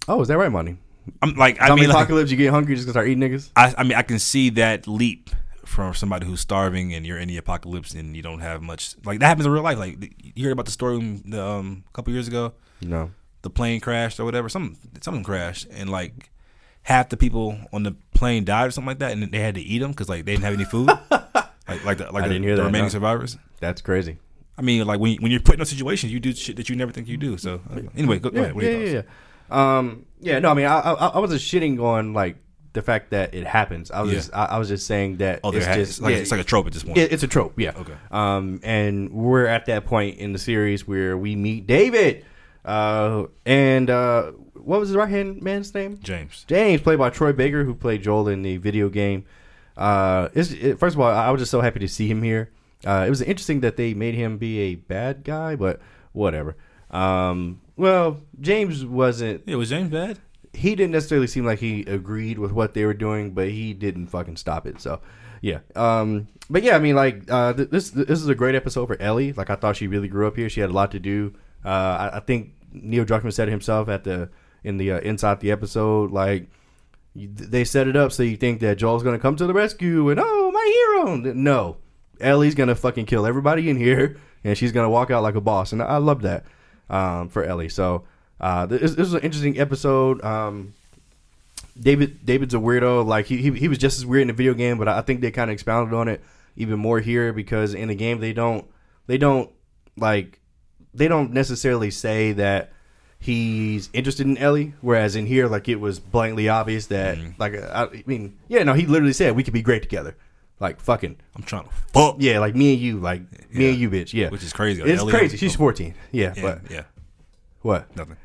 oh, is that right, money? I'm like, I mean, like, apocalypse, you get hungry just gonna start eating niggas. I, I mean, I can see that leap from somebody who's starving and you're in the apocalypse and you don't have much. Like that happens in real life. Like you heard about the story um, a couple years ago, No. the plane crashed or whatever. Some something crashed and like half the people on the plane died or something like that, and they had to eat them because like they didn't have any food. (laughs) like like the, like the, the that, remaining no. survivors. That's crazy. I mean, like when when you're put in those situations, you do shit that you never think you do. So uh, anyway, go, go ahead. Yeah, yeah, yeah. Um, yeah, no, I mean, I, I, I wasn't shitting on like the fact that it happens. I was Yeah. just, I, I was just saying that Oh, it's has- just it's like yeah, it's like a trope at this point. it- it's a trope, yeah. Okay. Um, and we're at that point in the series where we meet David, uh, and uh, what was his right hand man's name? James. James, played by Troy Baker, who played Joel in the video game. Uh, it's, it, first of all, I was just so happy to see him here. Uh, it was interesting that they made him be a bad guy, but whatever. Um, well, James wasn't. Yeah, was James bad? He didn't necessarily seem like he agreed with what they were doing, but he didn't fucking stop it. So, yeah. Um, but yeah, I mean, like uh, th- this this is a great episode for Ellie. Like I thought she really grew up here. She had a lot to do. Uh, I, I think Neil Druckmann said it himself at the in the uh, inside the episode, like you- they set it up so you think that Joel's gonna come to the rescue and oh my hero. No, Ellie's gonna fucking kill everybody in here, and she's gonna walk out like a boss. And I, I love that um, for Ellie. So uh, this, this was an interesting episode. Um, David David's a weirdo. Like he, he he was just as weird in the video game, but I think they kind of expounded on it even more here because in the game they don't they don't like they don't necessarily say that he's interested in Ellie, whereas in here like it was blatantly obvious that like I, I mean yeah no he literally said we could be great together like fucking I'm trying to fuck. yeah like me and you like me Yeah. and you bitch yeah Which is crazy. it's Ellie- crazy she's fourteen yeah, Yeah, but yeah, what nothing.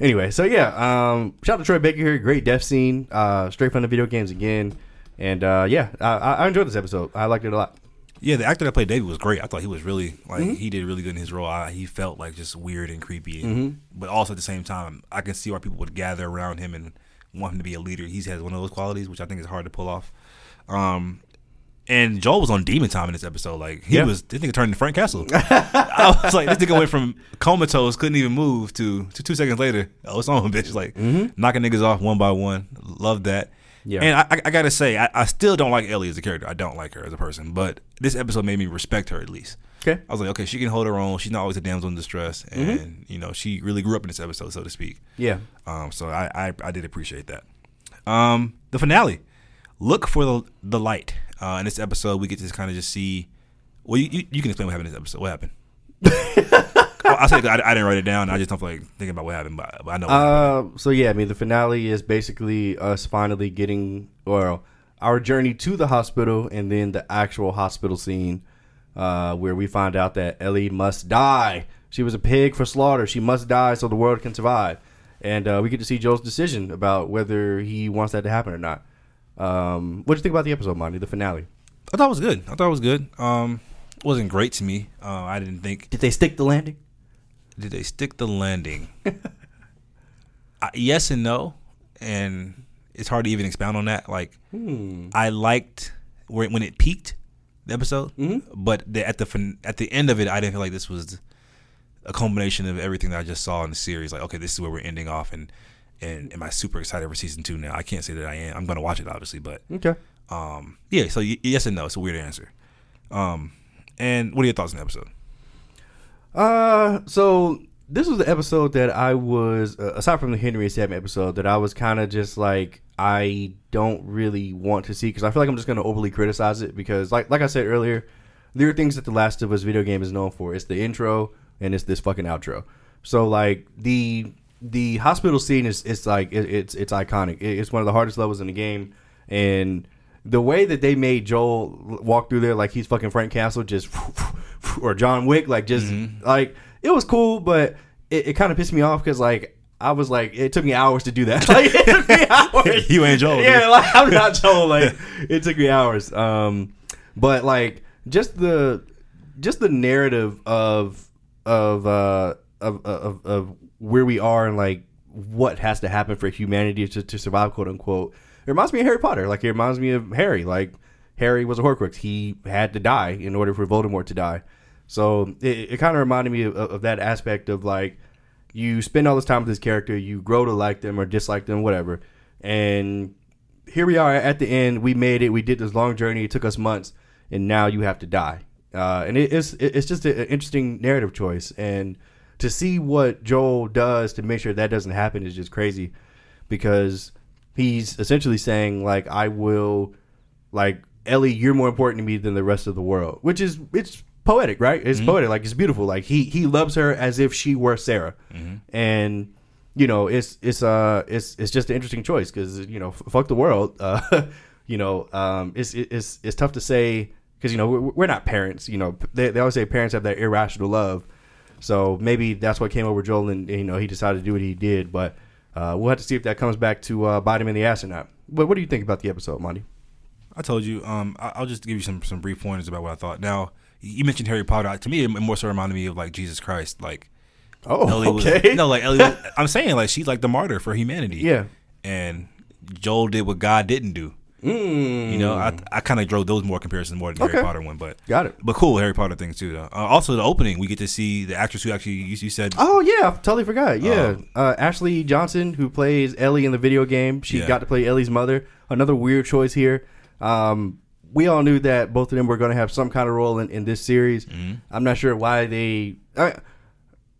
Anyway, so yeah, um, shout out to Troy Baker here. Great death scene, uh, straight from the video games again, and uh, yeah, I, I I enjoyed this episode. I liked it a lot. Yeah, the actor that played David was great. I thought he was really like Mm-hmm. he did really good in his role. I, he felt like just weird and creepy, and, but also at the same time, I can see why people would gather around him and want him to be a leader. He has one of those qualities, which I think is hard to pull off. Um, and Joel was on demon time in this episode. Like he Yeah. was, this nigga turned into Frank Castle. (laughs) I was like, this nigga went from comatose, couldn't even move, to to two seconds later, oh, it's on, (laughs) bitch. Like knocking niggas off one by one. Love that. Yeah. And I, I, gotta say, I, I still don't like Ellie as a character. I don't like her as a person, but this episode made me respect her at least. Okay, I was like, okay, she can hold her own. She's not always a damsel in distress, Mm-hmm. and you know, she really grew up in this episode, so to speak. yeah, Um, so I, I, I did appreciate that. Um, the finale. Look for the the light. Uh, in this episode, we get to kind of just see. Well, you, you, you can explain what happened in this episode. What happened? (laughs) I said I, I didn't write it down. I just don't feel like thinking about what happened, but, but I know. What. Uh, so yeah, I mean the finale is basically us finally getting well our journey to the hospital and then the actual hospital scene, uh, where we find out that Ellie must die. She was a pig for slaughter. She must die so the world can survive. And uh, we get to see Joel's decision about whether he wants that to happen or not. Um, what do you think about the episode, Monty? The finale? I thought it was good. I thought it was good. Um, it wasn't great to me. Uh, I didn't think. Did they stick the landing? Did they stick the landing? (laughs) I, yes and no, and it's hard to even expound on that. Like, I liked where when it peaked, the episode, but the, at the fin- at the end of it, I didn't feel like this was a culmination of everything that I just saw in the series. Like, okay, this is where we're ending off, and and am I super excited for season two now? I can't say that I am. I'm gonna watch it obviously, but Okay. um, yeah. So y- yes and no. It's a weird answer. Um, and what are your thoughts on the episode? Uh, so this was the episode that I was, uh, aside from the Henry Sam episode, that I was kind of just like, I don't really want to see because I feel like I'm just going to overly criticize it because, like, like I said earlier, there are things that the Last of Us video game is known for. It's the intro and it's this fucking outro. So like the the hospital scene is it's like it, it's it's iconic. It- it's one of the hardest levels in the game, and the way that they made Joel walk through there like he's fucking Frank Castle, just (laughs) or John Wick, like just like it was cool, but it, it kind of pissed me off because like I was like it took me hours to do that. (laughs) Like it took me (laughs) hours. You ain't Joel, Yeah, like I'm not Joel. Like it took me hours. Um, but like just the just the narrative of of uh of of, of where we are and like what has to happen for humanity to, to survive, quote unquote. It reminds me of Harry Potter. Like it reminds me of Harry. Like Harry was a Horcrux. He had to die in order for Voldemort to die. So it, it kind of reminded me of, of that aspect of like you spend all this time with this character, you grow to like them or dislike them, whatever, and here we are at the end. We made it. We did this long journey. It took us months, and now you have to die. Uh, and it, it's it's just an interesting narrative choice, and to see what Joel does to make sure that doesn't happen is just crazy, because he's essentially saying like I will, like Ellie, you're more important to me than the rest of the world, which is it's poetic, right? It's poetic, like it's beautiful. Like he he loves her as if she were Sarah, and you know, it's it's uh it's it's just an interesting choice because you know, f- fuck the world. (laughs) Uh, you know, um, it's it's it's tough to say because you know we're, we're not parents. You know, they they always say parents have that irrational love. So maybe that's what came over Joel, and you know he decided to do what he did. But uh, we'll have to see if that comes back to uh, bite him in the ass or not. But what do you think about the episode, Monty? I told you. Um, I, I'll just give you some some brief pointers about what I thought. Now, you mentioned Harry Potter. To me, it more so reminded me of like Jesus Christ. Like Oh, Ellie was, okay. (laughs) no, like Ellie. Was, I'm saying like she's like the martyr for humanity. Yeah. and Joel did what God didn't do. Mm. You know, I I kind of drove those more comparisons more than the Okay. Harry Potter one, but Got it. But cool Harry Potter things too. Though. Uh, also, the opening we get to see the actress who actually you, you said Oh yeah, I totally forgot. Yeah, Um, uh, Ashley Johnson, who plays Ellie in the video game, she Yeah. got to play Ellie's mother. Another weird choice here. Um, we all knew that both of them were going to have some kind of role in, in this series. Mm-hmm. I'm not sure why they. I,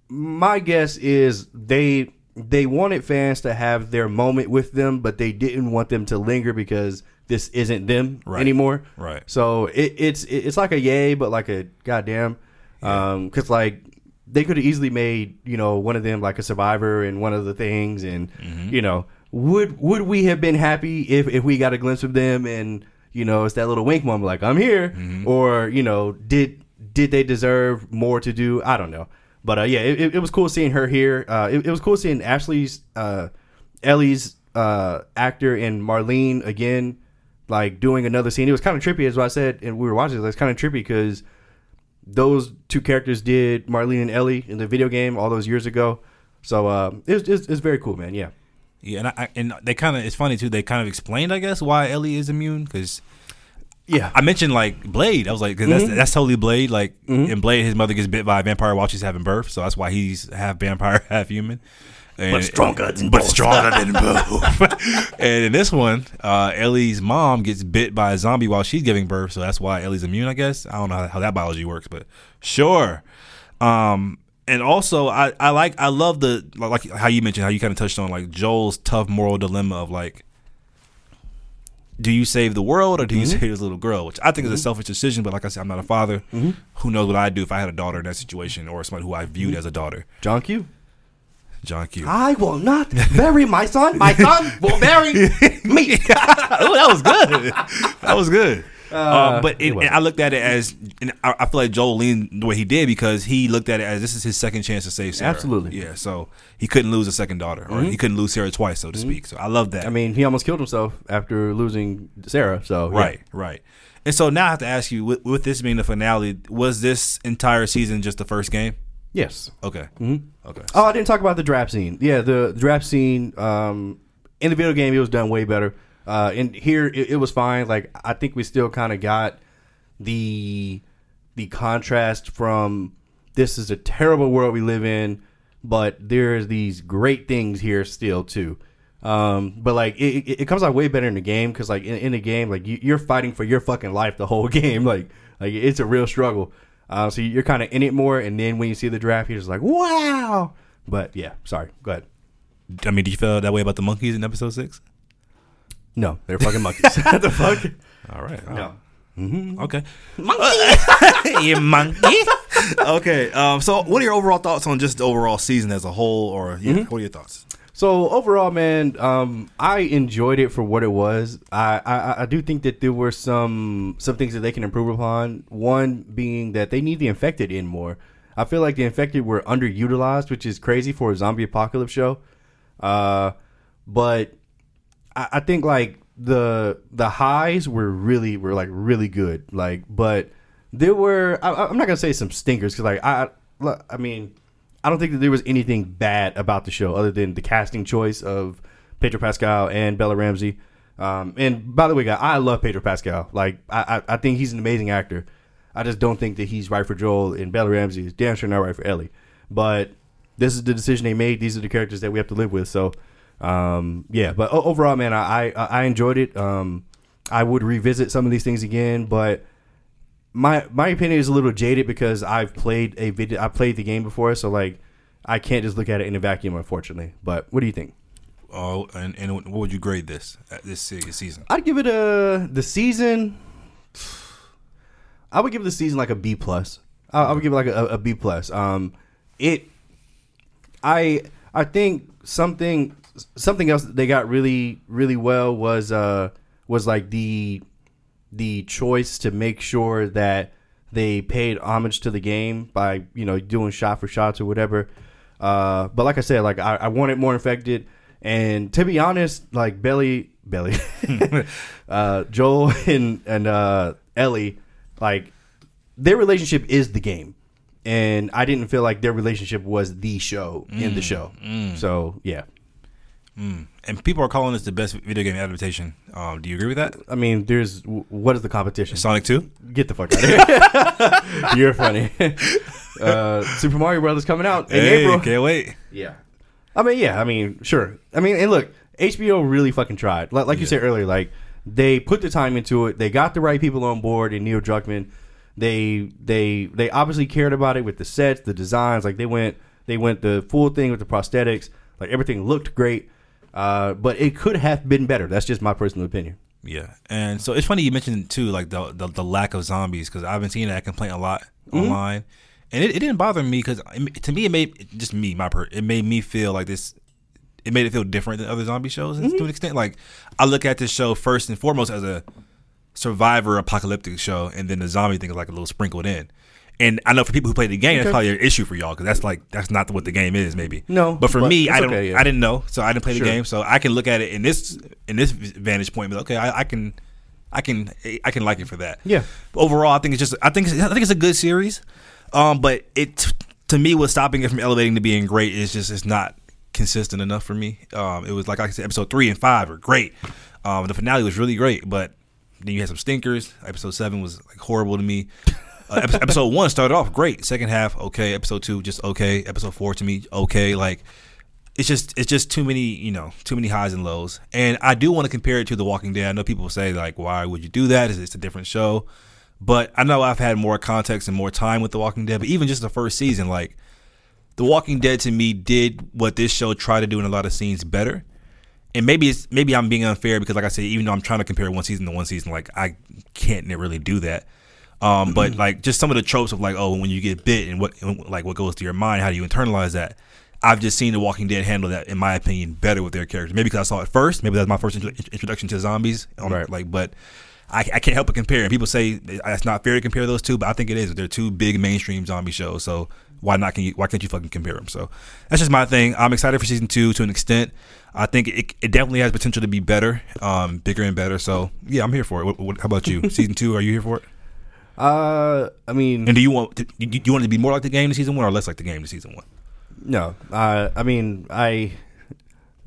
my guess is they they wanted fans to have their moment with them, but they didn't want them to linger because this isn't them Right. anymore. Right. So it, it's it- it's like a yay, but like a goddamn, because like they could have easily made you know one of them like a survivor and one of the things, and Mm-hmm. you know would would we have been happy if if we got a glimpse of them and you know it's that little wink moment like I'm here, Mm-hmm. or you know did did they deserve more to do? I don't know, but uh, yeah, it, it- it was cool seeing her here. Uh, it, it was cool seeing Ashley's uh, Ellie's uh, actor and Marlene again like doing another scene. It was kind of trippy, as I said, and we were watching. it. It's kind of trippy because those two characters did Marlene and Ellie in the video game all those years ago. So uh, it's, it's it's very cool, man. Yeah, yeah, and I, and they kind of it's funny too. They kind of explained, I guess, why Ellie is immune because yeah, I mentioned like Blade. I was like, 'cause that's Mm-hmm. that's totally Blade. Like in Blade, his mother gets bit by a vampire while she's having birth, so that's why he's half vampire, (laughs) half human. And, But stronger than but both. stronger than (laughs) both. and in this one, uh, Ellie's mom gets bit by a zombie while she's giving birth, so that's why Ellie's immune. I guess I don't know how, how that biology works, but sure. Um, and also, I, I like I love the like how you mentioned how you kind of touched on like Joel's tough moral dilemma of like do you save the world or do you save this little girl? Which I think is a selfish decision, but like I said, I'm not a father. Who knows what I'd do if I had a daughter in that situation or somebody who I viewed as a daughter? John Q. John Q. I will not bury my son. My son will bury me. (laughs) oh, that was good. that was good. Uh, um, but it, anyway. I looked at it as, and I, I feel like Joel leaned the way he did because he looked at it as this is his second chance to save Sarah. Absolutely. Mm-hmm. Yeah. So he couldn't lose a second daughter, or he couldn't lose Sarah twice, so to speak. So I love that. I mean, he almost killed himself after losing Sarah. So yeah. Right, right. And so now I have to ask you, with, with this being the finale, was this entire season just the first game? Yes. Okay. Mm-hmm. Okay. Oh, I didn't talk about the draft scene. Yeah, the draft scene um, in the video game it was done way better. Uh, and here it, it was fine. Like I think we still kind of got the the contrast from this is a terrible world we live in, but there's these great things here still too. Um, but like it, it, it comes out way better in the game because like in, in the game like you, you're fighting for your fucking life the whole (laughs) game. Like like it's a real struggle. Uh, so you're kind of in it more, and then when you see the draft, you're just like, wow. But yeah, sorry. Go ahead. I mean, did you feel that way about the monkeys in episode six? No, they're fucking monkeys. (laughs) the fuck? All right. No. Okay. Monkey. (laughs) you monkey. okay. Um, so, what are your overall thoughts on just the overall season as a whole, or yeah, what are your thoughts? So overall, man, um, I enjoyed it for what it was. I, I I do think that there were some some things that they can improve upon. One being that they need the infected in more. I feel like the infected were underutilized, which is crazy for a zombie apocalypse show. Uh, but I, I think like the the highs were really were like really good. Like, but there were I, I'm not gonna say some stinkers because like I I mean I don't think that there was anything bad about the show other than the casting choice of Pedro Pascal and Bella Ramsey. Um, and by the way, guy, I love Pedro Pascal. Like I, I I think he's an amazing actor. I just don't think that he's right for Joel and Bella Ramsey is damn sure not right for Ellie. But this is the decision they made. These are the characters that we have to live with. So, um, yeah. But overall, man, I, I I enjoyed it. Um, I would revisit some of these things again, but my my opinion is a little jaded because I've played a video. I played the game before, so like I can't just look at it in a vacuum, unfortunately. But what do you think? Oh, and, and what would you grade this uh, this season? I'd give it a the season. I would give the season like a B plus. I, I would give it like a, a B plus. Um, it, I I think something something else that they got really really well was uh was like the the choice to make sure that they paid homage to the game by you know doing shot for shots or whatever. Uh, but like I said, like I, I want it more infected. And to be honest, like Belly, Belly, (laughs) uh, Joel (laughs) and and uh, Ellie, like their relationship is the game, and I didn't feel like their relationship was the show in the show. So yeah, Mm. And people are calling this the best video game adaptation. Um, do you agree with that? I mean, there's what is the competition? Sonic Two. Get the fuck out of here! (laughs) You're funny. (laughs) uh, Super Mario Brothers coming out in Hey, April. can't wait. Yeah. I mean, yeah. I mean, sure. I mean, and look, HBO really fucking tried. Like, like you said earlier, like they put the time into it. They got the right people on board, and Neil Druckmann. They they they obviously cared about it with the sets, the designs. Like they went they went the full thing with the prosthetics. Like everything looked great. Uh, but it could have been better. That's just my personal opinion. Yeah, and so it's funny you mentioned too, like the the, the lack of zombies because I've been seeing that complaint a lot Mm-hmm. online, and it, it didn't bother me because to me it made just me my per it made me feel like this. It made it feel different than other zombie shows Mm-hmm. to an extent. Like I look at this show first and foremost as a survivor apocalyptic show, and then the zombie thing is like a little sprinkled in. And I know for people who play the game, that's probably an issue for y'all because that's like that's not what the game is, maybe. No, but for but me, I don't. okay, yeah. I didn't know, so I didn't play the game, so I can look at it in this in this vantage point. But okay, I, I can, I can, I can like it for that. Yeah. Overall, I think it's just. I think it's, I think it's a good series. Um, but it to me, what's stopping it from elevating to being great is just it's not consistent enough for me. Um, it was like I said, episode three and five are great. Um, the finale was really great, but then you had some stinkers. Episode seven was like horrible to me. Uh, episode, one started off great. Second half, okay. Episode two, just okay. Episode four to me, okay. Like it's just it's just too many you know too many highs and lows. And I do want to compare it to The Walking Dead. I know people say like, why would you do that? It's a different show. But I know I've had more context and more time with The Walking Dead. But even just the first season, like The Walking Dead to me did what this show tried to do in a lot of scenes better. And maybe it's maybe I'm being unfair because like I said, even though I'm trying to compare one season to one season, like I can't really do that. Um, but like just some of the tropes of like, oh, when you get bit and what and, like what goes to your mind, how do you internalize that? I've just seen The Walking Dead handle that, in my opinion, better with their characters. Maybe because I saw it first. Maybe that's my first intro- introduction to zombies. Um, Right. Like, but I, I can't help but compare. And people say it's not fair to compare those two, but I think it is. They're two big mainstream zombie shows. So why not? Can you? Why can't you fucking compare them? So that's just my thing. I'm excited for season two to an extent. I think it, it definitely has potential to be better, um, bigger and better. So yeah, I'm here for it. What, what, how about you? (laughs) season two? Are you here for it? Uh, I mean, And do you want do you, want it to be more like the game to season one or less like the game to season one? No, uh, I mean, I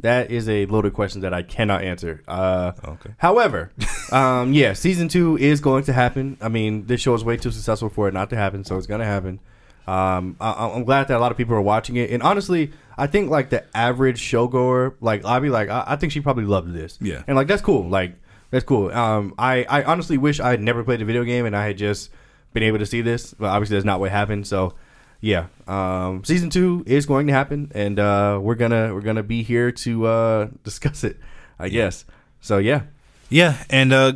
that is a loaded question that I cannot answer. Uh, Okay. However, um, yeah, season two is going to happen. I mean, this show is way too successful for it not to happen, so it's going to happen. Um, I, I'm glad that a lot of people are watching it, and honestly, I think like the average showgoer, like I'll be like, I, I think she probably loved this. Yeah. and like that's cool. Like that's cool. Um, I I honestly wish I had never played a video game and I had just been able to see this, but obviously that's not what happened. So yeah, um, season two is going to happen, and uh, we're gonna we're gonna be here to uh, (laughs) discuss it, I guess. So yeah, Yeah, and uh,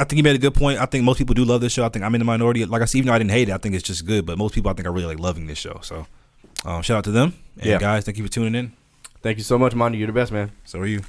I think you made a good point. I think most people do love this show. I think I'm in the minority. Like I said, even though I didn't hate it, I think it's just good. But most people, I think, are really like loving this show. So, um, shout out to them. And Yeah. guys, thank you for tuning in. thank you so much, Mondo. You're the best, man. So are you.